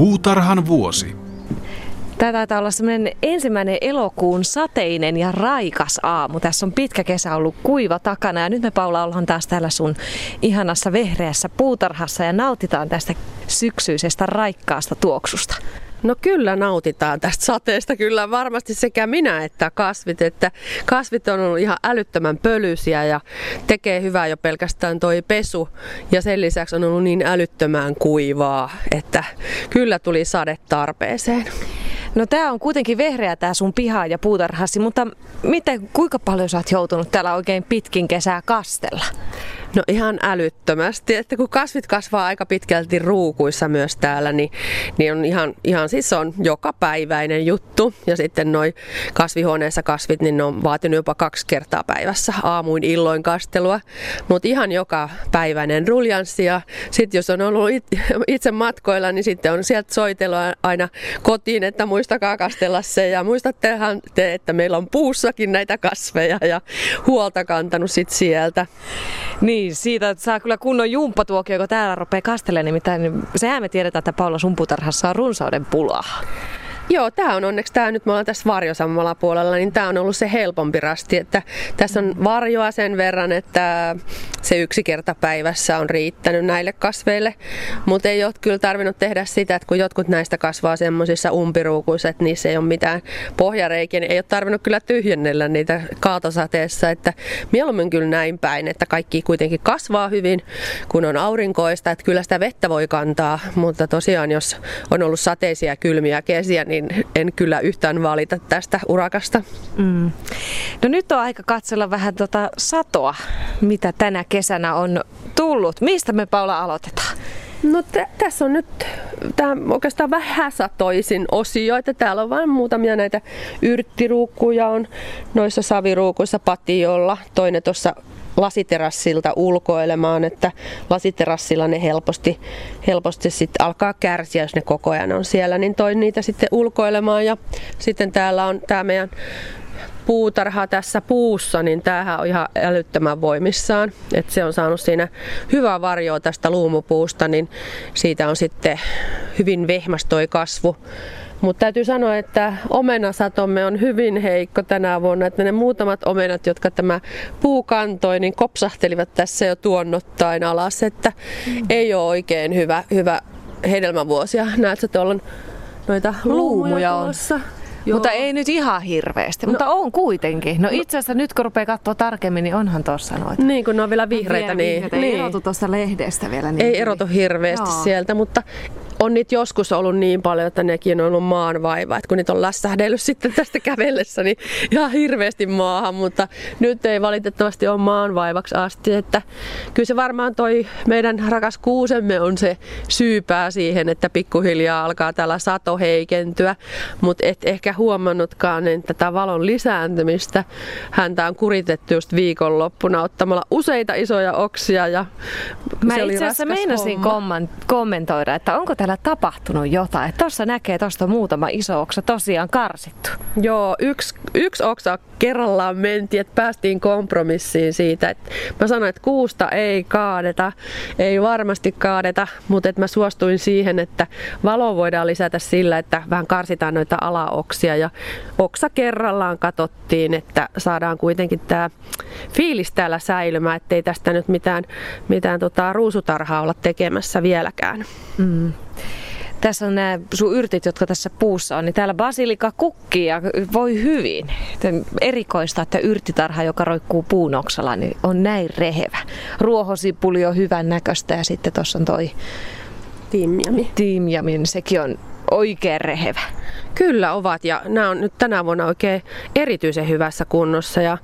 Puutarhan vuosi. Tämä taitaa olla semmoinen ensimmäinen elokuun sateinen ja raikas aamu. Tässä on pitkä kesä ollut kuiva takana ja nyt me Paula ollaan taas täällä sun ihanassa vehreässä puutarhassa ja nautitaan tästä syksyisestä raikkaasta tuoksusta. No kyllä nautitaan tästä sateesta, kyllä varmasti sekä minä että kasvit. Että kasvit on ollut ihan älyttömän pölysiä ja tekee hyvää jo pelkästään toi pesu. Ja sen lisäksi on ollut niin älyttömän kuivaa, että kyllä tuli sade tarpeeseen. No tämä on kuitenkin vehreä tämä sun piha ja puutarhasi, mutta miten, kuinka paljon sä oot joutunut täällä oikein pitkin kesää kastella? No ihan älyttömästi, että kun kasvit kasvaa aika pitkälti ruukuissa myös täällä, niin, niin on ihan, ihan siis on joka päiväinen juttu. Ja sitten noin kasvihuoneessa kasvit, niin ne on vaatinut jopa kaksi kertaa päivässä aamuin illoin kastelua. Mutta ihan joka päiväinen ruljanssi ja sitten jos on ollut itse matkoilla, niin sitten on sieltä soitelua aina kotiin, että muistakaa kastella se ja muistattehan te, että meillä on puussakin näitä kasveja ja huolta kantanut sitten sieltä. Niin, siitä että saa kyllä kunnon jumppatuokio, kun täällä rupeaa kastelemaan. Nimittäin sehän me tiedetään, että Paula Sumputarhassa on runsauden pulaa. Joo, tämä on onneksi, tämä nyt me ollaan tässä varjosammalla puolella, niin tämä on ollut se helpompi rasti, että tässä on varjoa sen verran, että se yksi kerta päivässä on riittänyt näille kasveille, mutta ei ole kyllä tarvinnut tehdä sitä, että kun jotkut näistä kasvaa semmoisissa umpiruukuissa, että niissä ei ole mitään pohjareikiä, niin ei ole tarvinnut kyllä tyhjennellä niitä kaatosateessa, että mieluummin kyllä näin päin, että kaikki kuitenkin kasvaa hyvin, kun on aurinkoista, että kyllä sitä vettä voi kantaa, mutta tosiaan jos on ollut sateisia kylmiä kesiä, niin niin en kyllä yhtään valita tästä urakasta. Mm. No nyt on aika katsella vähän tota satoa, mitä tänä kesänä on tullut. Mistä me Paula aloitetaan? No t- tässä on nyt tämä oikeastaan vähän satoisin osio, että täällä on vain muutamia näitä yrttiruukkuja on noissa saviruukuissa patiolla, toinen tuossa lasiterassilta ulkoilemaan, että lasiterassilla ne helposti, helposti sitten alkaa kärsiä, jos ne koko ajan on siellä, niin toin niitä sitten ulkoilemaan ja sitten täällä on tämä meidän puutarha tässä puussa, niin tämähän on ihan älyttömän voimissaan. Et se on saanut siinä hyvää varjoa tästä luumupuusta, niin siitä on sitten hyvin vehmäs toi kasvu. Mutta täytyy sanoa, että omenasatomme on hyvin heikko tänä vuonna, että ne muutamat omenat, jotka tämä puu kantoi, niin kopsahtelivat tässä jo tuonnottain alas, että mm. ei ole oikein hyvä, hyvä hedelmävuosia. Näetkö tuolla noita luumuja on? Joo. Mutta ei nyt ihan hirveästi, no, mutta on kuitenkin. No, itse asiassa nyt kun rupeaa katsoa tarkemmin, niin onhan tuossa noita. Niin, kun ne on vielä vihreitä. Niin, vihreitä niin, ei erotu tuosta lehdestä vielä. Niin, ei erotu hirveästi Joo. sieltä, mutta on niitä joskus ollut niin paljon, että nekin on ollut maan vaiva. Että kun niitä on lässähdellyt sitten tästä kävellessä, niin ihan hirveästi maahan, mutta nyt ei valitettavasti ole maan vaivaksi asti. Että kyllä se varmaan toi meidän rakas kuusemme on se syypää siihen, että pikkuhiljaa alkaa tällä sato heikentyä, mutta et ehkä huomannutkaan että tätä valon lisääntymistä. Häntä on kuritettu just viikonloppuna ottamalla useita isoja oksia ja Mä se itse asiassa meinasin kommentoida, että onko täällä täällä tapahtunut jotain. Tuossa näkee, tuosta muutama iso oksa tosiaan karsittu. Joo, yksi, yksi oksa kerrallaan mentiin, että päästiin kompromissiin siitä. Että mä sanoin, että kuusta ei kaadeta, ei varmasti kaadeta, mutta että mä suostuin siihen, että valo voidaan lisätä sillä, että vähän karsitaan noita alaoksia ja oksa kerrallaan katsottiin, että saadaan kuitenkin tämä fiilis täällä säilymään, ettei tästä nyt mitään, mitään tota ruusutarhaa olla tekemässä vieläkään. Mm. Tässä on nämä sun yrtit, jotka tässä puussa on, niin täällä basilika kukkii ja voi hyvin. Erikoista, että yrttitarha, joka roikkuu puun oksalla, niin on näin rehevä. Ruohosipuli on hyvän näköistä ja sitten tuossa on toi Tiimjami. Tiimjami, niin sekin on oikein rehevä. Kyllä ovat ja nämä on nyt tänä vuonna oikein erityisen hyvässä kunnossa ja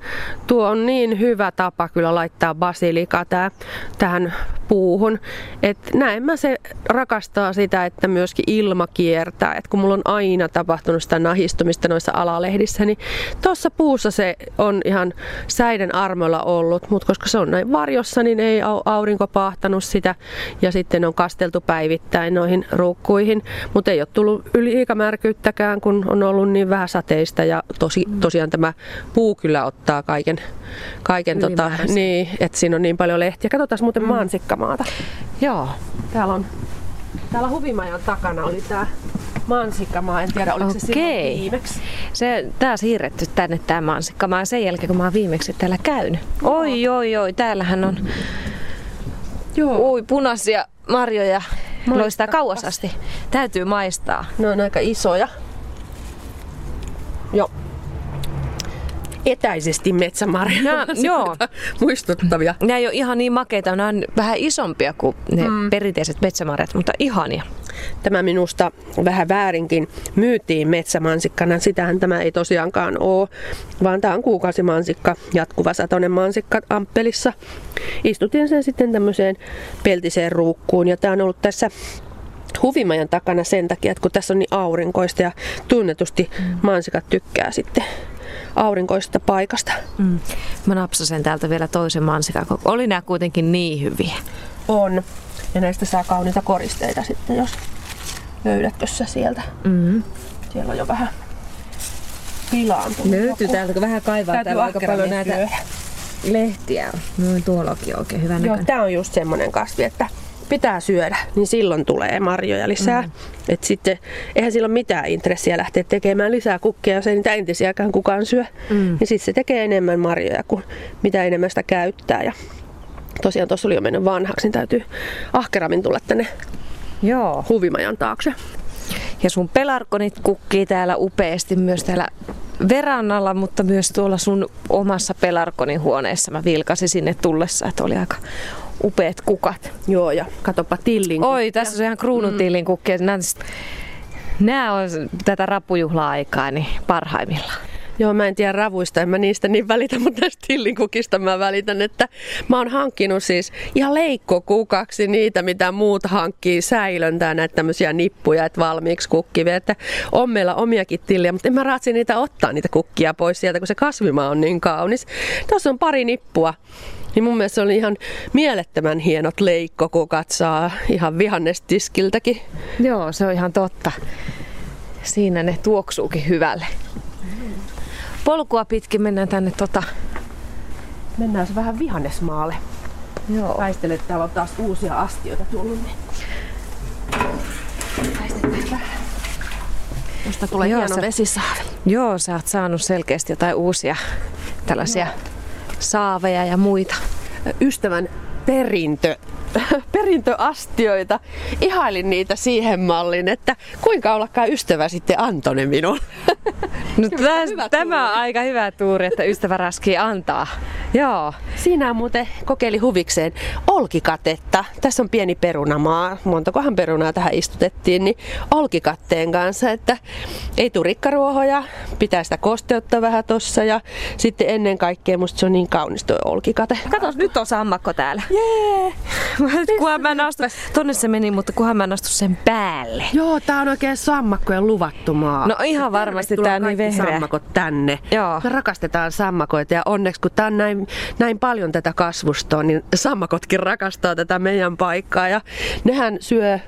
tuo on niin hyvä tapa kyllä laittaa basilika tää, tähän puuhun. että näin mä se rakastaa sitä, että myöskin ilma kiertää. Et kun mulla on aina tapahtunut sitä nahistumista noissa alalehdissä, niin tuossa puussa se on ihan säiden armolla ollut, mutta koska se on näin varjossa, niin ei aurinko pahtanut sitä ja sitten on kasteltu päivittäin noihin ruukkuihin, mutta ei ole tullut liikamärkyyttäkään, kun on ollut niin vähän sateista ja tosi, tosiaan tämä puu kyllä ottaa kaiken, kaiken tota, niin, että siinä on niin paljon lehtiä. Katsotaan muuten mm. mansikkamaata. Joo. Täällä on Täällä huvimajan takana oli tää mansikkamaa. En tiedä, oliko se silloin Okei. viimeksi. Se tää siirretty tänne tää mansikkamaa sen jälkeen, kun mä oon viimeksi täällä käynyt. Oi, oi, oi, täällähän on Joo. ui, punaisia marjoja. Loistaa kauas asti. Täytyy maistaa. Ne on aika isoja. Joo. Etäisesti metsämarjoja. Nää- joo. Muistuttavia. Nämä ei ole ihan niin makeita, nämä on vähän isompia kuin ne mm. perinteiset metsämarjat, mutta ihania. Tämä minusta vähän väärinkin myytiin metsämansikkana. Sitähän tämä ei tosiaankaan ole, vaan tämä on kuukausimansikka, jatkuva satonen mansikka Amppelissa. Istutin sen sitten tämmöiseen peltiseen ruukkuun ja tämä on ollut tässä huvimajan takana sen takia, että kun tässä on niin aurinkoista ja tunnetusti mansikat tykkää sitten aurinkoista paikasta. Mm. Mä napsasen täältä vielä toisen mansikan. Oli nämä kuitenkin niin hyviä. On. Ja näistä saa kauniita koristeita sitten, jos löydätkö sä sieltä. Mm. Siellä on jo vähän pilaantunut. Löytyy täältä, kun vähän kaivaa Täytyy täällä aika paljon näitä lehtiä. No tuollakin on oikein hyvä Joo, näköinen. tämä on just semmoinen kasvi, että pitää syödä, niin silloin tulee marjoja lisää. Mm. Et sitten eihän sillä ole mitään intressiä lähteä tekemään lisää kukkia, jos ei niitä entisiäkään kukaan syö. Mm. Niin sitten se tekee enemmän marjoja kuin mitä enemmän sitä käyttää. Ja tosiaan tuossa oli jo mennyt vanhaksi, niin täytyy ahkerammin tulla tänne Joo. huvimajan taakse. Ja sun pelarkonit kukkii täällä upeasti myös täällä verannalla, mutta myös tuolla sun omassa pelarkonin huoneessa. Mä vilkasin sinne tullessa, että oli aika upeat kukat. Joo, ja katopa tillin. Oi, tässä on ihan kruunutillin kukkia. Nämä, nämä on tätä rappujuhla-aikaa niin parhaimmillaan. Joo, mä en tiedä ravuista, en mä niistä niin välitä, mutta näistä tillinkukista mä välitän, että mä oon hankkinut siis ihan leikkokukaksi niitä, mitä muut hankkii säilöntää, näitä tämmöisiä nippuja, että valmiiksi kukkivia, että on meillä omiakin tilliä, mutta en mä raatsi niitä ottaa niitä kukkia pois sieltä, kun se kasvimaa on niin kaunis. Tuossa on pari nippua. Niin mun mielestä se oli ihan mielettömän hienot leikkokukat saa ihan vihannestiskiltäkin. Joo, se on ihan totta. Siinä ne tuoksuukin hyvälle. Polkua pitkin mennään tänne tota... Mennään se vähän vihannesmaalle. Joo. Väistele, että täällä on taas uusia astioita tullut. Väistetään. Josta tulee Joo, hieno se- vesisaavi. Joo, sä oot saanut selkeästi jotain uusia tällaisia saaveja ja muita. Ystävän perintö, perintöastioita. Ihailin niitä siihen malliin, että kuinka ollakaan ystävä sitten antoi ne minulle. No, on täs, hyvä tämä on aika hyvä tuuri, että ystävä raskii antaa. Joo. Siinä on muuten kokeili huvikseen olkikatetta. Tässä on pieni perunamaa. Montakohan perunaa tähän istutettiin, niin olkikatteen kanssa, että ei tule rikkaruohoja, pitää sitä kosteutta vähän tossa ja sitten ennen kaikkea musta se on niin kaunis tuo olkikate. Kato, nyt on sammakko täällä. Jee! kunhan mä en astu, tonne se meni, mutta kunhan mä en astu sen päälle. Joo, tää on oikein sammakkojen luvattu maa. No ihan varmasti tää on niin vehreä. sammakot tänne. Joo. Me rakastetaan sammakoita ja onneksi kun tää on näin, näin paljon tätä kasvustoa, niin sammakotkin rakastaa tätä meidän paikkaa. Ja nehän syö,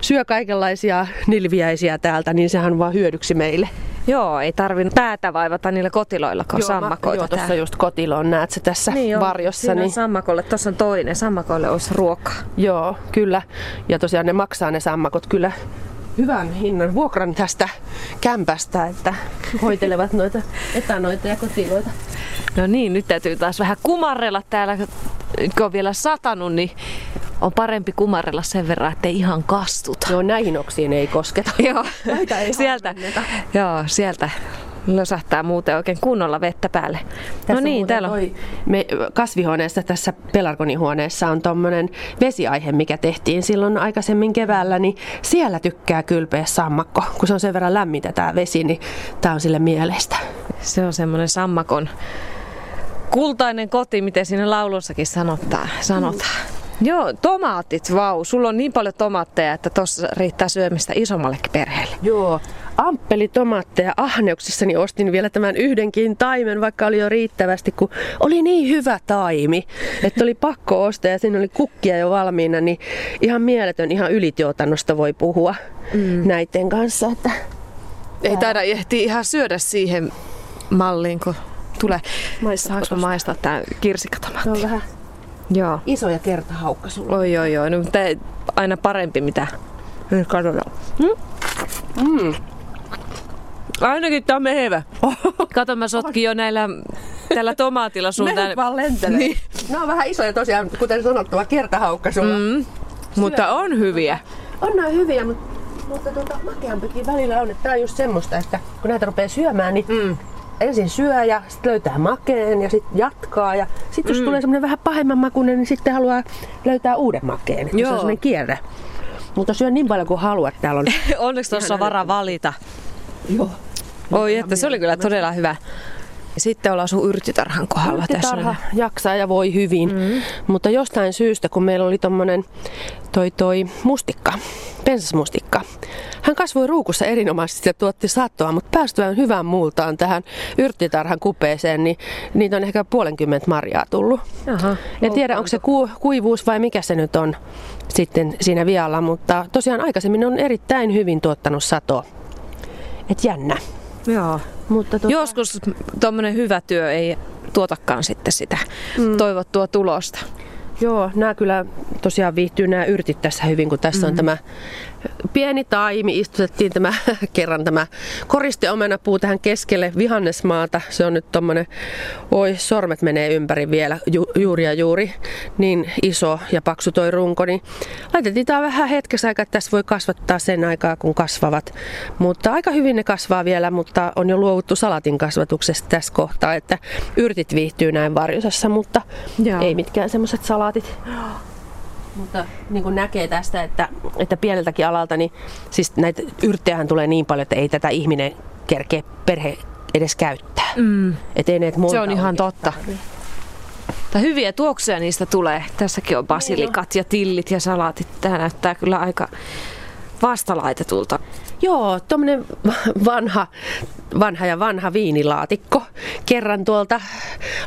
syö kaikenlaisia nilviäisiä täältä, niin sehän on vaan hyödyksi meille. Joo, ei tarvi päätä vaivata niillä kotiloilla, kun Joo, sammakoita joo, tuossa just kotiloon näet se tässä Niin joo, varjossa. Niin, sammakolle. Tuossa on toinen. Sammakoille olisi ruokaa. joo, kyllä. Ja tosiaan ne maksaa ne sammakot kyllä hyvän hinnan vuokran tästä kämpästä, että hoitelevat noita etanoita ja kotiloita. No niin, nyt täytyy taas vähän kumarrella täällä. Kun on vielä satanut, niin on parempi kumarrella sen verran, ettei ihan kastuta. Joo, näihin oksiin ei kosketa. Joo, ei sieltä, joo, sieltä lösähtää muuten oikein kunnolla vettä päälle. Tässä no niin, täällä on. toi me, kasvihuoneessa, tässä pelarkonihuoneessa on tommonen vesiaihe, mikä tehtiin silloin aikaisemmin keväällä, niin siellä tykkää kylpeä sammakko. Kun se on sen verran lämmintä tää vesi, niin tää on sille mieleistä. Se on semmoinen sammakon kultainen koti, miten siinä laulussakin sanotaan. sanotaan. Joo, tomaatit, vau. Sulla on niin paljon tomaatteja, että tuossa riittää syömistä isommallekin perheelle. Joo, amppeli tomaatteja ahneuksissani ostin vielä tämän yhdenkin taimen, vaikka oli jo riittävästi, kun oli niin hyvä taimi, että oli pakko ostaa ja siinä oli kukkia jo valmiina, niin ihan mieletön, ihan ylituotannosta voi puhua mm. näiden kanssa. Että Ei taida ehtiä ihan syödä siihen malliin, kun tulee. Maistatko Saanko maistaa tää kirsikatomaatti? ne on vähän Joo. isoja kertahaukka sulla. Oi, oi, oi. No, mutta aina parempi, mitä katsotaan. Mm? Mm. Ainakin tää on mehevä. Kato, mä sotkin jo näillä tällä tomaatilla sun Mehet vaan lentelee. Niin. Ne on vähän isoja tosiaan, kuten sanottua, kertahaukka sulla. Mm. Mutta on hyviä. On nämä hyviä, mutta, mutta tuota, makeampikin välillä on. Että tää on just semmoista, että kun näitä rupeaa syömään, niin mm. ensin syö ja sitten löytää makeen ja sitten jatkaa. Ja sitten jos mm. tulee semmoinen vähän pahemman makuinen, niin sitten haluaa löytää uuden makeen. Joo. Se on semmoinen kierre. Mutta syö niin paljon kuin haluat. Täällä on Onneksi tuossa on varaa valita. Joo. Oi, että se oli kyllä todella hyvä. Sitten ollaan sun yrttitarhan kohdalla Yrttitarha tässä. jaksaa ja voi hyvin, mm. mutta jostain syystä, kun meillä oli tommonen toi, toi mustikka, pensasmustikka, hän kasvoi ruukussa erinomaisesti ja tuotti satoa, mutta päästyään hyvään muultaan tähän yrttitarhan kupeeseen, niin niitä on ehkä puolenkymmentä marjaa tullut. Aha, en tiedä, onko se ku, kuivuus vai mikä se nyt on sitten siinä vialla, mutta tosiaan aikaisemmin on erittäin hyvin tuottanut satoa. Et jännä. Joo. Mutta tuota... Joskus tuommoinen hyvä työ ei tuotakaan sitten sitä mm. toivottua tulosta. Joo, nämä kyllä tosiaan viihtyy nämä yrtit tässä hyvin, kun tässä mm. on tämä pieni taimi. Istutettiin tämä kerran tämä koristeomenapuu tähän keskelle vihannesmaata. Se on nyt tommonen, oi sormet menee ympäri vielä ju, juuri ja juuri. Niin iso ja paksu toi runko. Niin laitettiin tämä vähän hetkessä aikaa, että tässä voi kasvattaa sen aikaa, kun kasvavat. Mutta aika hyvin ne kasvaa vielä, mutta on jo luovuttu salatin kasvatuksesta tässä kohtaa, että yrtit viihtyy näin varjosassa, mutta Joo. ei mitkään semmoiset salaatit. Mutta niin kuin näkee tästä, että, että pieneltäkin alalta, niin siis näitä yrttejähän tulee niin paljon, että ei tätä ihminen kerkeä perhe edes käyttää. Mm. Et ei Se on ihan totta. Tai hyviä tuoksuja niistä tulee. Tässäkin on basilikat ja tillit ja salaatit. Tämä näyttää kyllä aika vastalaitetulta. Joo, tuommoinen vanha, vanha ja vanha viinilaatikko. Kerran tuolta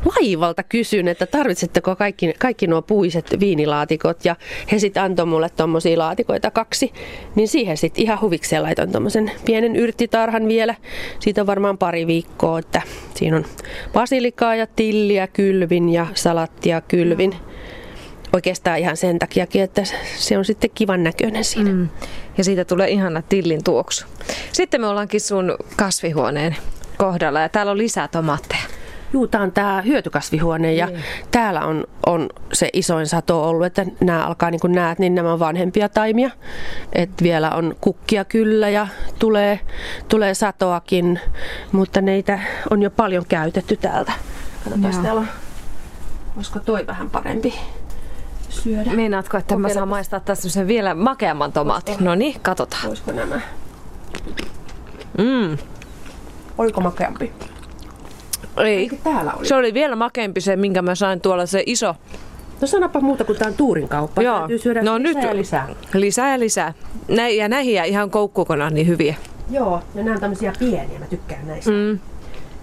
laivalta kysyn, että tarvitsetteko kaikki, kaikki nuo puiset viinilaatikot ja he sitten antoi mulle tuommoisia laatikoita kaksi. Niin siihen sitten ihan huvikseen laitoin tuommoisen pienen yrttitarhan vielä. Siitä on varmaan pari viikkoa, että siinä on basilikaa ja tilliä kylvin ja salattia kylvin. Oikeastaan ihan sen takia, että se on sitten kivan näköinen siinä. Mm ja siitä tulee ihana tillin tuoksu. Sitten me ollaankin sun kasvihuoneen kohdalla ja täällä on lisää tomaatteja. Juu, tämä on tämä hyötykasvihuone ja niin. täällä on, on se isoin sato ollut, että nämä alkaa niin kuin näet, niin nämä on vanhempia taimia. Et vielä on kukkia kyllä ja tulee, tulee satoakin, mutta neitä on jo paljon käytetty täältä. Katsotaan, täällä on, olisiko toi vähän parempi syödä. Meinaatko, että Kokeilla. mä saan maistaa tässä sen vielä makeamman tomaatin? No niin, katsotaan. Olisiko nämä? Mm. Oliko makeampi? Ei. täällä oli? Se oli vielä makeampi se, minkä mä sain tuolla, se iso. No sanapa muuta kuin tämä on tuurin kauppa. Joo. syödä no lisää nyt ja lisää. Lisää ja lisää. Nä, ja näihin jää ihan koukkukonaan niin hyviä. Joo, ja nämä on tämmöisiä pieniä, mä tykkään näistä. Mm.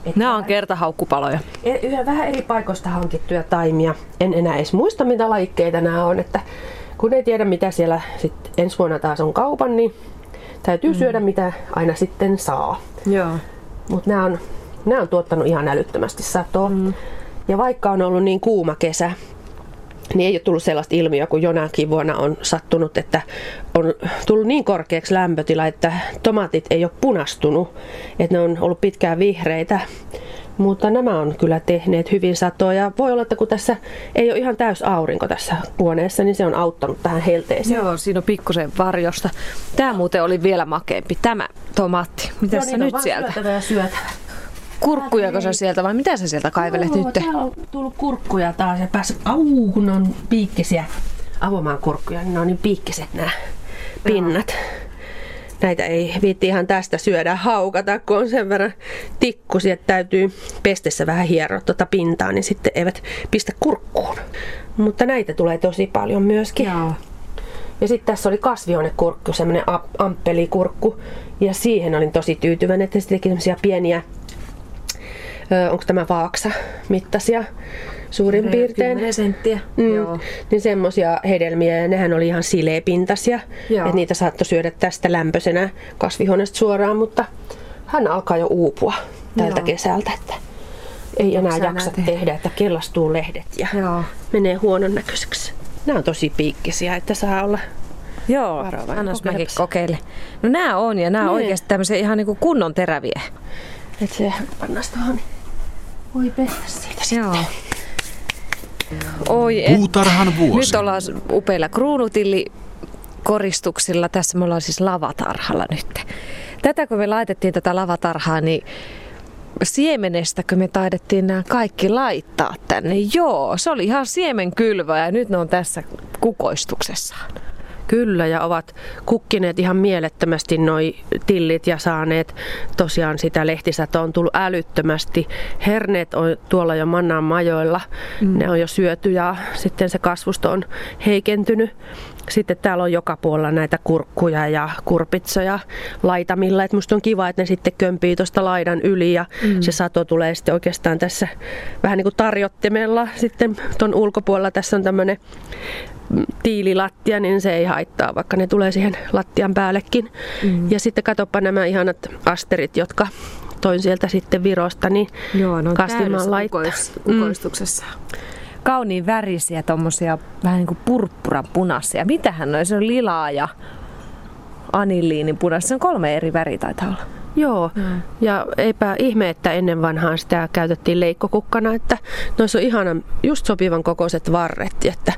Että Nämä on kertahaukkupaloja. E, yhä vähän eri paikoista hankittuja taimia. En enää edes muista, mitä lajikkeita nämä on. Että kun ei tiedä, mitä siellä sit ensi vuonna taas on kaupan, niin täytyy mm. syödä, mitä aina sitten saa. Joo. Mutta nämä on, nämä on tuottanut ihan älyttömästi satoa. Mm. Ja vaikka on ollut niin kuuma kesä, niin ei ole tullut sellaista ilmiöä kuin jonakin vuonna on sattunut, että on tullut niin korkeaksi lämpötila, että tomaatit ei ole punastunut, että ne on ollut pitkään vihreitä. Mutta nämä on kyllä tehneet hyvin satoja. Voi olla, että kun tässä ei ole ihan täys aurinko tässä huoneessa, niin se on auttanut tähän helteeseen. Joo, siinä on pikkusen varjosta. Tämä muuten oli vielä makeampi, tämä tomaatti. Mitä se nyt sieltä? Syötävä ja syötävä. Kurkkuja sä sieltä vai mitä sä sieltä kaivelet nyt? Täällä on tullut kurkkuja taas ja pääs, au, kun on piikkisiä avomaan kurkkuja, niin ne on niin piikkiset nämä pinnat. Näitä ei viitti ihan tästä syödä haukata, kun on sen verran tikkusia, että täytyy pestessä vähän hieroa tuota pintaa, niin sitten eivät pistä kurkkuun. Mutta näitä tulee tosi paljon myöskin. Joo. Ja sitten tässä oli kasvihuonekurkku, semmoinen amppelikurkku. Ja siihen olin tosi tyytyväinen, että se teki pieniä onko tämä vaaksa mittaisia suurin piirtein. 10 senttiä. Mm, Joo. Niin semmoisia hedelmiä ja nehän oli ihan sileepintaisia. Että niitä saattoi syödä tästä lämpöisenä kasvihuoneesta suoraan, mutta hän alkaa jo uupua tältä Joo. kesältä. Että ei enää jaksa tehdä. tehdä, että kellastuu lehdet ja Joo. menee huonon näköiseksi. Nämä on tosi piikkisiä, että saa olla Joo, Varovainen, annas mäkin kokeile. No nämä on ja nämä on Nee. oikeasti tämmöisiä ihan niinku kunnon teräviä. Et se pannaan tuohon. Voi pestä siitä sitten. Joo. Oi, et. Puutarhan vuosi. Nyt ollaan upeilla kruunutilli koristuksilla. Tässä me ollaan siis lavatarhalla nyt. Tätä kun me laitettiin tätä lavatarhaa, niin siemenestäkö me taidettiin nämä kaikki laittaa tänne? Joo, se oli ihan siemenkylvä ja nyt ne on tässä kukoistuksessaan. Kyllä, ja ovat kukkineet ihan mielettömästi noi tillit ja saaneet tosiaan sitä lehtisatoa on tullut älyttömästi. Herneet on tuolla jo mannaan majoilla, mm. ne on jo syöty ja sitten se kasvusto on heikentynyt. Sitten täällä on joka puolella näitä kurkkuja ja kurpitsoja laitamilla. Et musta on kiva, että ne sitten kömpii tuosta laidan yli ja mm. se sato tulee sitten oikeastaan tässä vähän niin kuin tarjottimella. Sitten tuon ulkopuolella tässä on tämmöinen tiililattia, niin se ei haittaa, vaikka ne tulee siihen lattian päällekin. Mm. Ja sitten katoppa nämä ihanat asterit, jotka toin sieltä sitten Virosta, niin Joo, ne on kastimaan laittaa. kukois- kukoistuksessa. Kauniin värisiä, tommosia vähän niin kuin purppuran punaisia. Mitähän noin? Se on lilaa ja anilliinin punaista. Se on kolme eri väriä taitaa olla. Joo, mm. ja eipä ihme, että ennen vanhaan sitä käytettiin leikkokukkana, että noissa on ihanan just sopivan kokoiset varret, että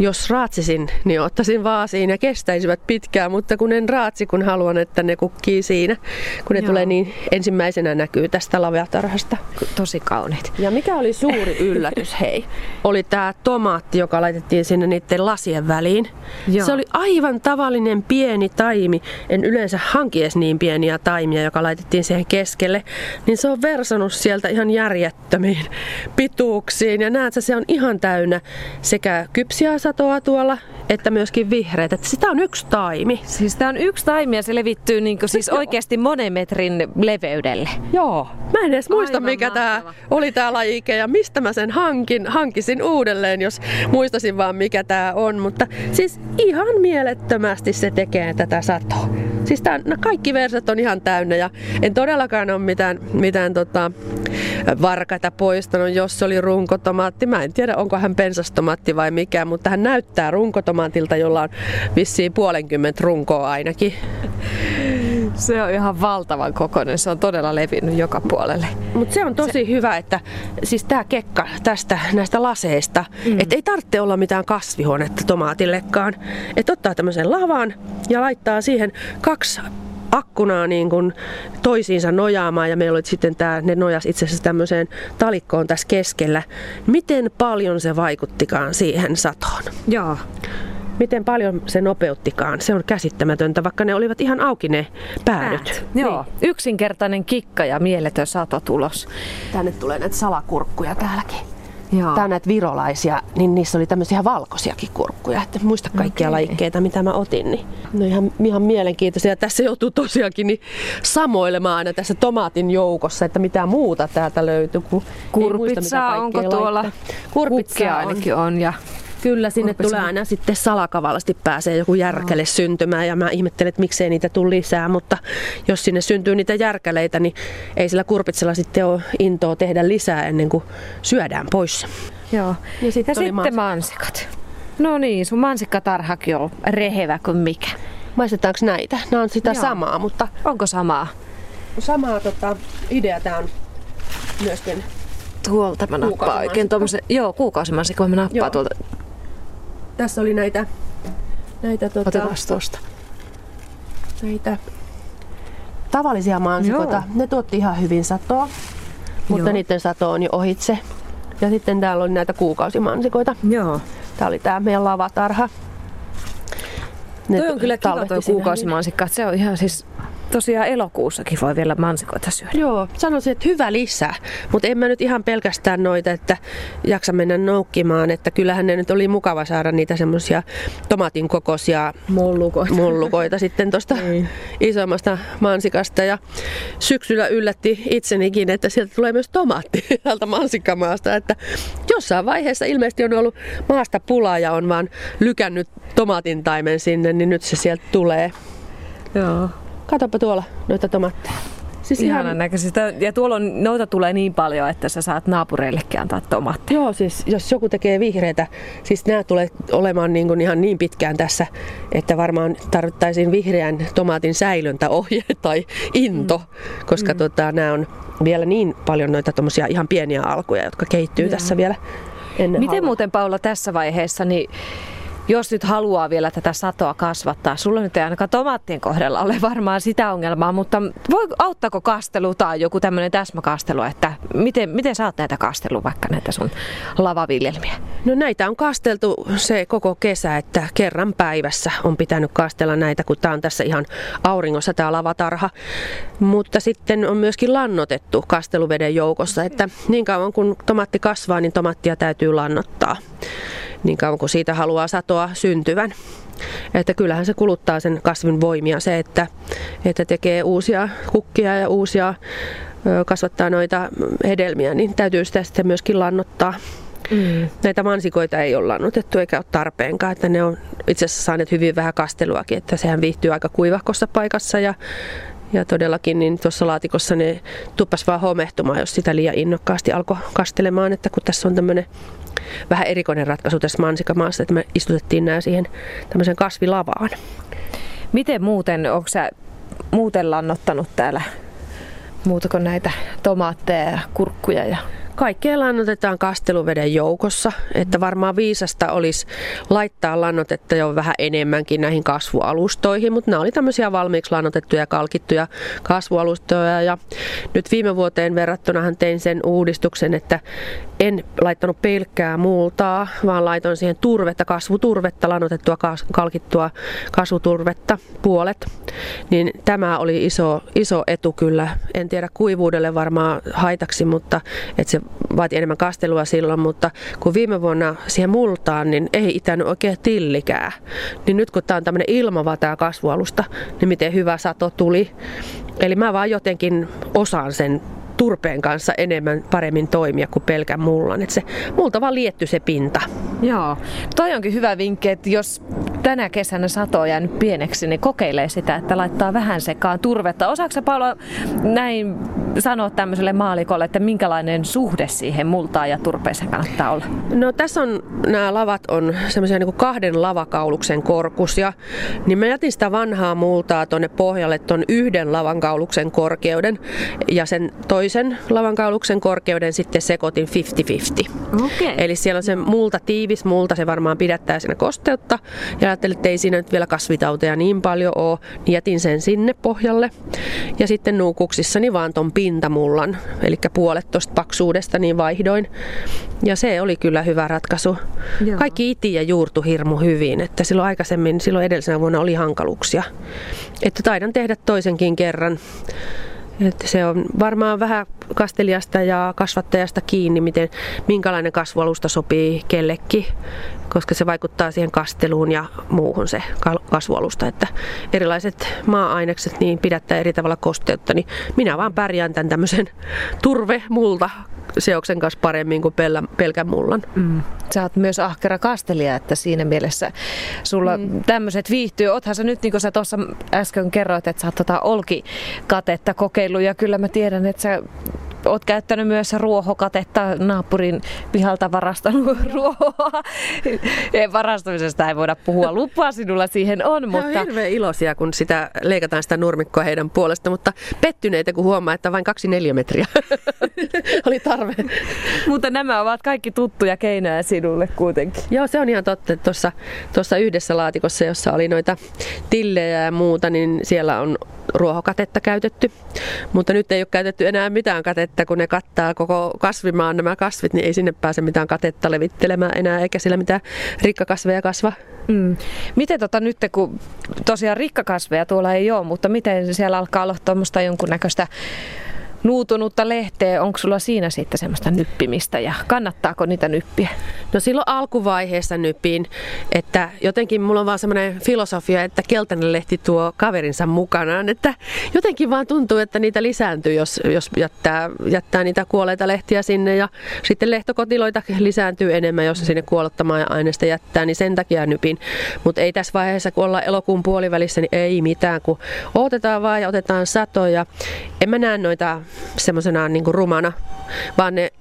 jos raatsisin, niin ottaisin vaasiin ja kestäisivät pitkään, mutta kun en raatsi, kun haluan, että ne kukkii siinä, kun ne Joo. tulee niin ensimmäisenä näkyy tästä laveatarhasta. Tosi kauniit. Ja mikä oli suuri yllätys, hei, oli tämä tomaatti, joka laitettiin sinne niiden lasien väliin. Joo. Se oli aivan tavallinen pieni taimi. En yleensä hanki edes niin pieniä taimia, joka laitettiin siihen keskelle. Niin se on versannut sieltä ihan järjettömiin pituuksiin. Ja näet se on ihan täynnä sekä kypsiä satoa tuolla, että myöskin vihreät. Että sitä on yksi taimi. Siis tää on yksi taimi ja se levittyy niin siis oikeasti monen metrin leveydelle. Joo. Mä en edes muista, Aivan mikä tämä oli tämä lajike ja mistä mä sen hankin, hankisin uudelleen, jos muistasin vaan mikä tämä on. Mutta siis ihan mielettömästi se tekee tätä satoa. Siis tää, no kaikki versat on ihan täynnä ja en todellakaan ole mitään, mitään tota, varkaita poistanut, jos se oli runkotomaatti. Mä en tiedä, onko hän pensastomaatti vai mikä, mutta hän näyttää runkotomaatilta, jolla on vissiin puolenkymmentä runkoa ainakin. Se on ihan valtavan kokoinen. Se on todella levinnyt joka puolelle. Mutta se on tosi se... hyvä, että siis tämä kekka tästä näistä laseista, mm. että ei tarvitse olla mitään kasvihuonetta tomaatillekaan. Että ottaa tämmöisen lavan ja laittaa siihen kaksi akkunaa niin kuin toisiinsa nojaamaan ja meillä oli sitten tää, ne nojas itse asiassa tämmöiseen talikkoon tässä keskellä. Miten paljon se vaikuttikaan siihen satoon? Joo. Miten paljon se nopeuttikaan? Se on käsittämätöntä, vaikka ne olivat ihan auki ne päädyt. Päät. Joo. Niin. Yksinkertainen kikka ja mieletön satotulos. Tänne tulee näitä salakurkkuja täälläkin. Joo. Tää on näitä virolaisia, niin niissä oli tämmöisiä ihan valkoisiakin kurkkuja. Että muista kaikkia okay. lajikkeita, mitä mä otin. Niin. No ihan, ihan mielenkiintoisia. Tässä joutuu tosiaankin niin samoilemaan aina tässä tomaatin joukossa, että mitä muuta täältä löytyy. Kun ei muista, mitä Kurpitsaa, onko tuolla? Kurpitsaa Kurpitsaa on. ainakin on. Ja Kyllä, sinne Kurpitsa. tulee aina sitten salakavallasti pääsee joku järkäle syntymään ja mä ihmettelen, että miksei niitä tule lisää, mutta jos sinne syntyy niitä järkäleitä, niin ei sillä kurpitsella sitten ole intoa tehdä lisää ennen kuin syödään pois. Joo. Ja sitten ja sitten mansikka. mansikat. No niin, sun mansikkatarhakin on rehevä kuin mikä. Maistetaanko näitä? Nämä on sitä Joo. samaa, mutta Onko samaa? samaa tota, idea tämä on myöskin. Tuolta mä nappaan oikein tommosen, joo, kuukausimansikko mä nappaan Joo. tuolta. Tässä oli näitä, näitä, tota, Otetaan tuosta. näitä tavallisia mansikoita. Joo. Ne tuotti ihan hyvin satoa, mutta Joo. niiden sato on jo ohitse. Ja sitten täällä oli näitä kuukausimansikoita. Joo. Tää oli tää meidän lavatarha. Ne Toi on kyllä kiva toi kuukausimansikka. Se on ihan siis, tosiaan elokuussakin voi vielä mansikoita syödä. Joo, sanoisin, että hyvä lisää. Mutta en mä nyt ihan pelkästään noita, että jaksa mennä noukkimaan. Että kyllähän ne nyt oli mukava saada niitä semmoisia tomaatin kokoisia Mollukoita. mullukoita sitten tuosta Niin. isommasta mansikasta. Ja syksyllä yllätti itsenikin, että sieltä tulee myös tomaatti täältä mansikkamaasta. Että jossain vaiheessa ilmeisesti on ollut maasta pulaa ja on vaan lykännyt tomaatin taimen sinne, niin nyt se sieltä tulee. Joo. Katoppa tuolla noita tomaatteja. Siis Ihanan ihan... näköisistä. Ja tuolla on, noita tulee niin paljon, että sä saat naapureillekin antaa tomaatteja. Joo, siis jos joku tekee vihreitä, siis nämä tulee olemaan niin kuin ihan niin pitkään tässä, että varmaan tarvittaisiin vihreän tomaatin säilöntäohje tai into, mm. koska mm. Tota, nämä on vielä niin paljon noita ihan pieniä alkuja, jotka kehittyy Joo. tässä vielä ennen Miten muuten Paula tässä vaiheessa, niin jos nyt haluaa vielä tätä satoa kasvattaa, sulla nyt ei ainakaan tomaattien kohdalla ole varmaan sitä ongelmaa, mutta voi, auttaako kastelu tai joku tämmöinen täsmäkastelu, että miten, miten saat näitä kastelua, vaikka näitä sun lavaviljelmiä? No näitä on kasteltu se koko kesä, että kerran päivässä on pitänyt kastella näitä, kun tämä on tässä ihan auringossa tämä lavatarha. Mutta sitten on myöskin lannotettu kasteluveden joukossa, että niin kauan kun tomaatti kasvaa, niin tomaattia täytyy lannottaa niin kauan kuin siitä haluaa satoa syntyvän. Että kyllähän se kuluttaa sen kasvin voimia se, että, että tekee uusia kukkia ja uusia kasvattaa noita hedelmiä, niin täytyy sitä sitten myöskin lannottaa. Mm. Näitä mansikoita ei ole lannotettu eikä ole tarpeenkaan, että ne on itse asiassa saaneet hyvin vähän kasteluakin, että sehän viihtyy aika kuivahkossa paikassa ja ja todellakin niin tuossa laatikossa ne tuppas vaan homehtumaan, jos sitä liian innokkaasti alkoi kastelemaan, että kun tässä on tämmöinen vähän erikoinen ratkaisu tässä mansikamaassa, että me istutettiin nämä siihen tämmöisen kasvilavaan. Miten muuten, onko sä muuten lannottanut täällä muuta kuin näitä tomaatteja ja kurkkuja ja Kaikkea lannotetaan kasteluveden joukossa, että varmaan viisasta olisi laittaa lannotetta jo vähän enemmänkin näihin kasvualustoihin, mutta nämä oli tämmöisiä valmiiksi lannotettuja kalkittuja kasvualustoja ja nyt viime vuoteen verrattunahan tein sen uudistuksen, että en laittanut pelkkää multaa, vaan laitoin siihen turvetta, kasvuturvetta, lannotettua kalkittua kasvuturvetta, puolet. Niin tämä oli iso, iso etu kyllä. En tiedä kuivuudelle varmaan haitaksi, mutta että se vaati enemmän kastelua silloin, mutta kun viime vuonna siihen multaan, niin ei itänyt oikein tillikää. Niin nyt kun tämä on tämmöinen ilmava tämä kasvualusta, niin miten hyvä sato tuli. Eli mä vaan jotenkin osaan sen turpeen kanssa enemmän paremmin toimia kuin pelkän mullan. Että se multa vaan lietty se pinta. Joo. Toi onkin hyvä vinkki, että jos tänä kesänä sato on jäänyt pieneksi, niin kokeilee sitä, että laittaa vähän sekaan turvetta. Osaatko Paula näin sanoa tämmöiselle maalikolle, että minkälainen suhde siihen multaan ja turpeeseen kannattaa olla? No tässä on, nämä lavat on semmoisia niin kahden lavakauluksen korkusia, niin mä jätin sitä vanhaa multaa tuonne pohjalle tuon yhden lavankauluksen korkeuden ja sen toisen lavankauluksen korkeuden sitten sekoitin 50-50. Okay. Eli siellä on se multa, tiivis multa, se varmaan pidättää siinä kosteutta ja ajattelin, että ei siinä nyt vielä kasvitauteja niin paljon ole, niin jätin sen sinne pohjalle. Ja sitten nuukuksissani vaan ton pintamullan, eli puolet tuosta paksuudesta, niin vaihdoin. Ja se oli kyllä hyvä ratkaisu. Joo. Kaikki iti ja juurtu hirmu hyvin, että silloin aikaisemmin, silloin edellisenä vuonna oli hankaluuksia. Että taidan tehdä toisenkin kerran. Että se on varmaan vähän kastelijasta ja kasvattajasta kiinni, miten, minkälainen kasvualusta sopii kellekin, koska se vaikuttaa siihen kasteluun ja muuhun se kasvualusta. Että erilaiset maa-ainekset niin pidättää eri tavalla kosteutta, niin minä vaan pärjään tämän tämmöisen turve-multa seoksen kanssa paremmin kuin pelkän mullan. Mm. Sä oot myös ahkera kastelija, että siinä mielessä sulla mm. tämmöiset viihtyy. Oothan sä nyt, niin kuin sä tuossa äsken kerroit, että sä oot tota olkikatetta kokeillut ja kyllä mä tiedän, että sä oot käyttänyt myös ruohokatetta naapurin pihalta varastanut ruohoa. Varastamisesta ei voida puhua. Lupaa sinulla siihen on. Mutta... on hirveän iloisia, kun sitä leikataan sitä nurmikkoa heidän puolesta, mutta pettyneitä, kun huomaa, että vain kaksi neljä metriä oli tarve. mutta nämä ovat kaikki tuttuja keinoja sinulle kuitenkin. Joo, se on ihan totta. Tuossa, tuossa yhdessä laatikossa, jossa oli noita tillejä ja muuta, niin siellä on ruohokatetta käytetty. Mutta nyt ei ole käytetty enää mitään katetta, kun ne kattaa koko kasvimaan nämä kasvit, niin ei sinne pääse mitään katetta levittelemään enää, eikä sillä mitään rikkakasveja kasva. Mm. Miten tota nyt, kun tosiaan rikkakasveja tuolla ei ole, mutta miten siellä alkaa olla tuommoista jonkunnäköistä nuutunutta lehteä, onko sulla siinä sitten semmoista nyppimistä ja kannattaako niitä nyppiä? No silloin alkuvaiheessa nypin, että jotenkin mulla on vaan semmoinen filosofia, että keltainen lehti tuo kaverinsa mukanaan, että jotenkin vaan tuntuu, että niitä lisääntyy, jos, jos jättää, jättää niitä kuolleita lehtiä sinne ja sitten lehtokotiloita lisääntyy enemmän, jos sinne kuolottamaa aineesta jättää, niin sen takia nypin. Mutta ei tässä vaiheessa, kun ollaan elokuun puolivälissä, niin ei mitään, kun otetaan vaan ja otetaan satoja. En mä näe noita semmoisena niin rumana, vaan ne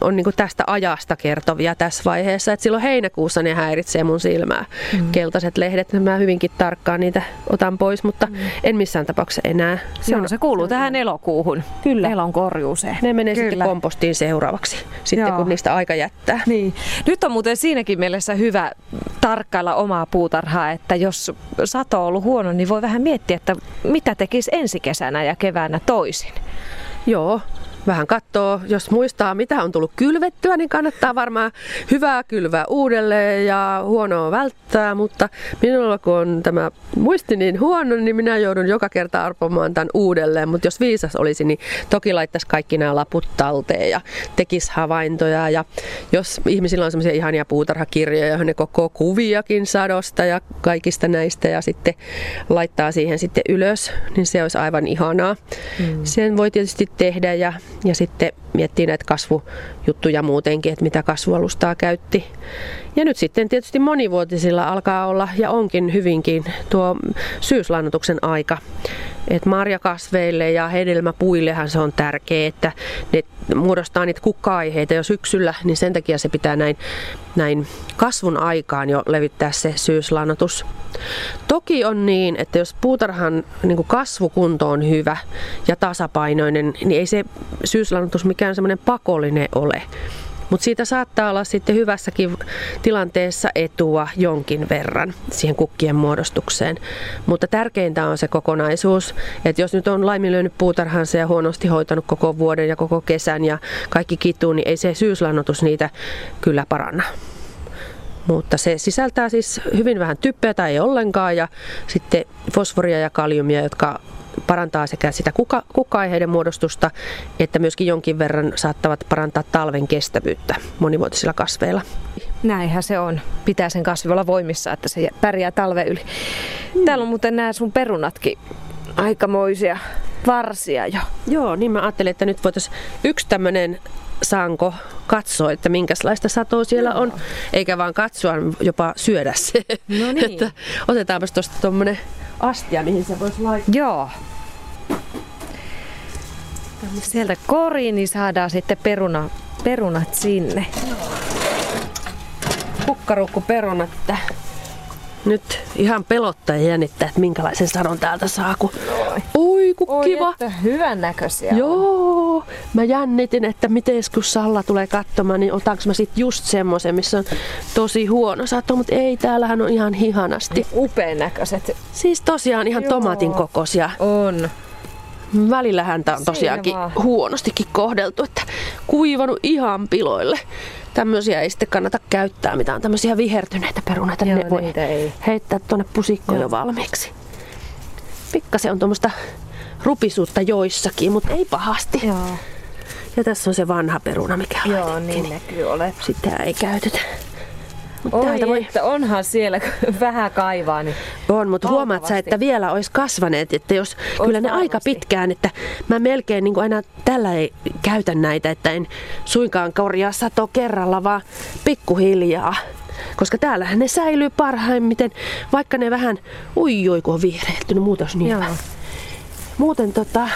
on niin tästä ajasta kertovia tässä vaiheessa. Et silloin heinäkuussa ne häiritsee mun silmää. Mm. Keltaiset lehdet, mä hyvinkin tarkkaan niitä otan pois, mutta mm. en missään tapauksessa enää. Se, on, se kuuluu tähän elokuuhun. Kyllä. Elon korjuuseen. Ne menee Kyllä. sitten kompostiin seuraavaksi, sitten Joo. kun niistä aika jättää. Niin. Nyt on muuten siinäkin mielessä hyvä tarkkailla omaa puutarhaa, että jos sato on ollut huono, niin voi vähän miettiä, että mitä tekisi ensi kesänä ja keväänä toisin. Joo, vähän katsoo, jos muistaa mitä on tullut kylvettyä, niin kannattaa varmaan hyvää kylvää uudelleen ja huonoa välttää, mutta minulla kun on tämä muisti niin huono, niin minä joudun joka kerta arpomaan tämän uudelleen, mutta jos viisas olisi, niin toki laittaisi kaikki nämä laput talteen ja tekisi havaintoja ja jos ihmisillä on semmoisia ihania puutarhakirjoja, joihin ne koko kuviakin sadosta ja kaikista näistä ja sitten laittaa siihen sitten ylös, niin se olisi aivan ihanaa. Mm. Sen voi tietysti tehdä ja ja sitten miettii näitä kasvujuttuja muutenkin, että mitä kasvualustaa käytti. Ja nyt sitten tietysti monivuotisilla alkaa olla ja onkin hyvinkin tuo syyslannotuksen aika. Et marjakasveille ja hedelmäpuillehan se on tärkeää, että ne muodostaa niitä kukka-aiheita jo syksyllä, niin sen takia se pitää näin, näin kasvun aikaan jo levittää se syyslannotus. Toki on niin, että jos puutarhan niin kasvukunto on hyvä ja tasapainoinen, niin ei se syyslannotus mikään semmoinen pakollinen ole. Mutta siitä saattaa olla sitten hyvässäkin tilanteessa etua jonkin verran siihen kukkien muodostukseen. Mutta tärkeintä on se kokonaisuus, että jos nyt on laiminlyönyt puutarhansa ja huonosti hoitanut koko vuoden ja koko kesän ja kaikki kituu, niin ei se syyslannotus niitä kyllä paranna. Mutta se sisältää siis hyvin vähän typpeä tai ei ollenkaan ja sitten fosforia ja kaliumia, jotka parantaa sekä sitä kuka, kukka-aiheiden muodostusta että myöskin jonkin verran saattavat parantaa talven kestävyyttä monivuotisilla kasveilla. Näinhän se on. Pitää sen kasvi olla voimissa, että se pärjää talve yli. Mm. Täällä on muuten nämä sun perunatkin aikamoisia varsia jo. Joo, niin mä ajattelin, että nyt voitaisiin yksi tämmöinen sanko katsoa, että minkälaista satoa siellä on, eikä vaan katsoa, jopa syödä se. No niin. että otetaanpa tuosta tuommoinen astia, mihin se voisi laittaa. Joo. Sieltä koriin, niin saadaan sitten peruna, perunat sinne. Kukkarukku perunat. Nyt ihan pelottaa ja jännittää, että minkälaisen sadon täältä saa. Kun... Oi, kun Oi, kiva. Että hyvän näköisiä Joo. On. Mä jännitin, että miten kun Salla tulee katsomaan, niin otanko mä sit just semmoisen, missä on tosi huono sato, mutta ei, täällähän on ihan hihanasti. Upeen näköiset. Siis tosiaan ihan Joo. tomatin kokoisia. On. Välillä häntä on tosiaankin huonostikin kohdeltu, että kuivanut ihan piloille. Tämmöisiä ei sitten kannata käyttää, mitä on tämmöisiä vihertyneitä perunoita. Joo, ne voi ei. heittää tuonne pusikkoon jo valmiiksi. Pikkasen on tuommoista rupisuutta joissakin, mutta ei pahasti. Joo. Ja tässä on se vanha peruna, mikä Joo, niin näkyy ole. Sitä ei käytetä. Oi, voi... että onhan siellä vähän kaivaa. Niin on, mutta huomaat sä, että vielä olisi kasvaneet, että jos Ois kyllä ne varmasti. aika pitkään, että mä melkein niin aina tällä ei käytä näitä, että en suinkaan korjaa sato kerralla, vaan pikkuhiljaa. Koska täällähän ne säilyy parhaimmiten, vaikka ne vähän, ui ui kun on vihreiltynyt, muutos niin Joo. Muuten tota,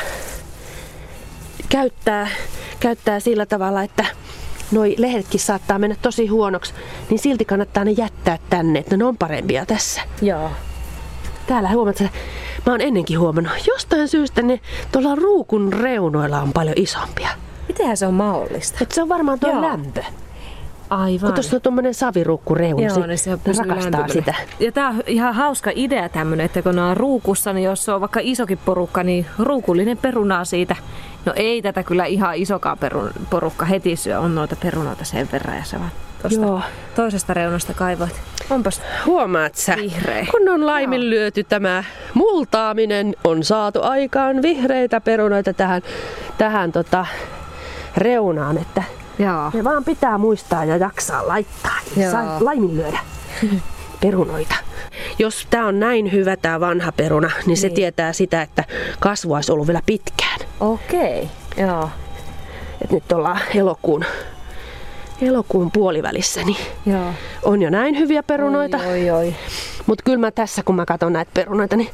käyttää, käyttää sillä tavalla, että noi lehdetkin saattaa mennä tosi huonoksi, niin silti kannattaa ne jättää tänne, että ne on parempia tässä. Joo. Täällä huomaat, että mä oon ennenkin huomannut, jostain syystä ne tuolla ruukun reunoilla on paljon isompia. Mitenhän se on mahdollista? Et se on varmaan tuo lämpö. Aivan. Kun tuossa on tuommoinen savirukku reuna, Joo, niin se rakastaa lämpimänä. sitä. Ja tämä on ihan hauska idea tämmöinen, että kun on ruukussa, niin jos on vaikka isokin porukka, niin ruukullinen perunaa siitä. No ei tätä kyllä ihan isokaan perun, porukka heti syö, on noita perunoita sen verran ja se vaan tosta, toisesta reunasta kaivoit. Onpas Huomaat sä, Vihreä. kun on laiminlyöty tämä multaaminen, on saatu aikaan vihreitä perunoita tähän, tähän tota, reunaan, että Joo. ne vaan pitää muistaa ja jaksaa laittaa ja Joo. saa laiminlyödä perunoita. Jos tämä on näin hyvä tämä vanha peruna, niin se Niin. tietää sitä, että kasvu olisi ollut vielä pitkään. Okei. Joo. Et nyt ollaan elokuun, elokuun puolivälissä, niin Joo. on jo näin hyviä perunoita. Oi, oi, oi. Mutta kyllä mä tässä, kun mä katson näitä perunoita, niin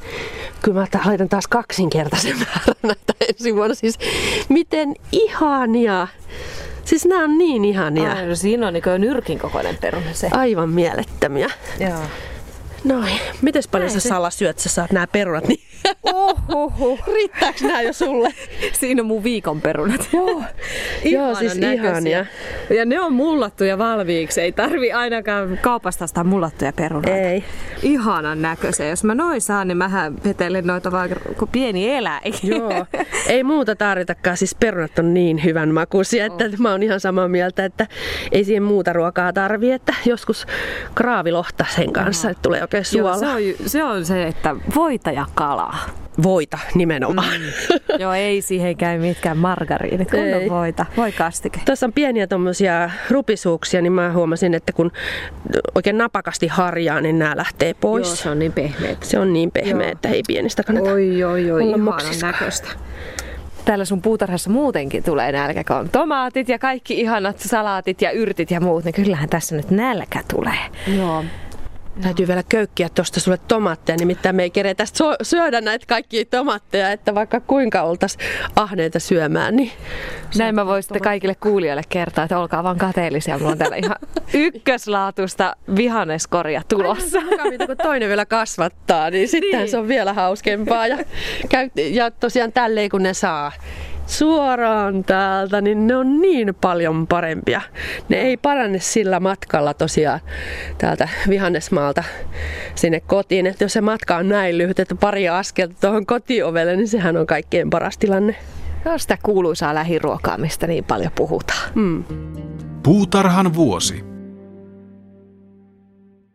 kyllä mä ta- laitan taas kaksinkertaisen määrän näitä ensi vuonna. Siis miten ihania. Siis nämä on niin ihania. Ai, no siinä on niin nyrkin kokoinen peruna se. Aivan mielettömiä. Joo. Noin. Mites paljon Näin sä se- Sala syöt, sä saat nämä perunat? Niin Ohoho. riittääks nämä jo sulle? Siinä on mun viikon perunat. Joo. Joo, siis ihania. Ja ne on mullattuja valmiiksi. Ei tarvi ainakaan kaupasta ostaa mullattuja perunoita. Ei. Ihanan näköisiä. Jos mä noin saan, niin mähän vetelen noita vaan kuin pieni eläin. Joo, ei muuta tarvitakaan. Siis perunat on niin hyvän makuisia, että Oh. mä oon ihan samaa mieltä, että ei siihen muuta ruokaa tarvi. Että joskus kraavilohta sen kanssa, että tulee oikein Joo, suola. se, on, ju- se on se, että voita ja kalaa. Voita nimenomaan. Joo, ei siihen käy mitkään margariinit, kun Ei. on voita. Voi kastike. Tuossa on pieniä tommosia rupisuuksia, niin mä huomasin, että kun oikein napakasti harjaa, niin nämä lähtee pois. Joo, se on niin pehmeät. Se on niin pehmeä, Joo. että ei pienistä kannata. Oi, oi, oi, ihanan näköistä. Täällä sun puutarhassa muutenkin tulee nälkä, kun on tomaatit ja kaikki ihanat salaatit ja yrtit ja muut, niin kyllähän tässä nyt nälkä tulee. Joo. Täytyy vielä köykkiä tuosta sulle tomaatteja, nimittäin me ei keretä syödä näitä kaikkia tomaatteja, että vaikka kuinka oltais ahneita syömään, niin Näin mä voin sitten kaikille kuulijoille kertoa, että olkaa vaan kateellisia. Mulla on täällä ihan ykköslaatusta vihanneskoria tulossa. Mukavinta, kun toinen vielä kasvattaa, niin sitten Niin. se on vielä hauskempaa. Ja, ja tosiaan tälleen, kun ne saa suoraan täältä, niin ne on niin paljon parempia. Ne ei parane sillä matkalla tosiaan täältä vihannesmaalta sinne kotiin. Että jos se matka on näin lyhyt, että pari askelta tuohon kotiovelle, niin sehän on kaikkein paras tilanne. Joo, sitä kuuluisaa lähiruokaa, mistä niin paljon puhutaan. Mm. Puutarhan vuosi.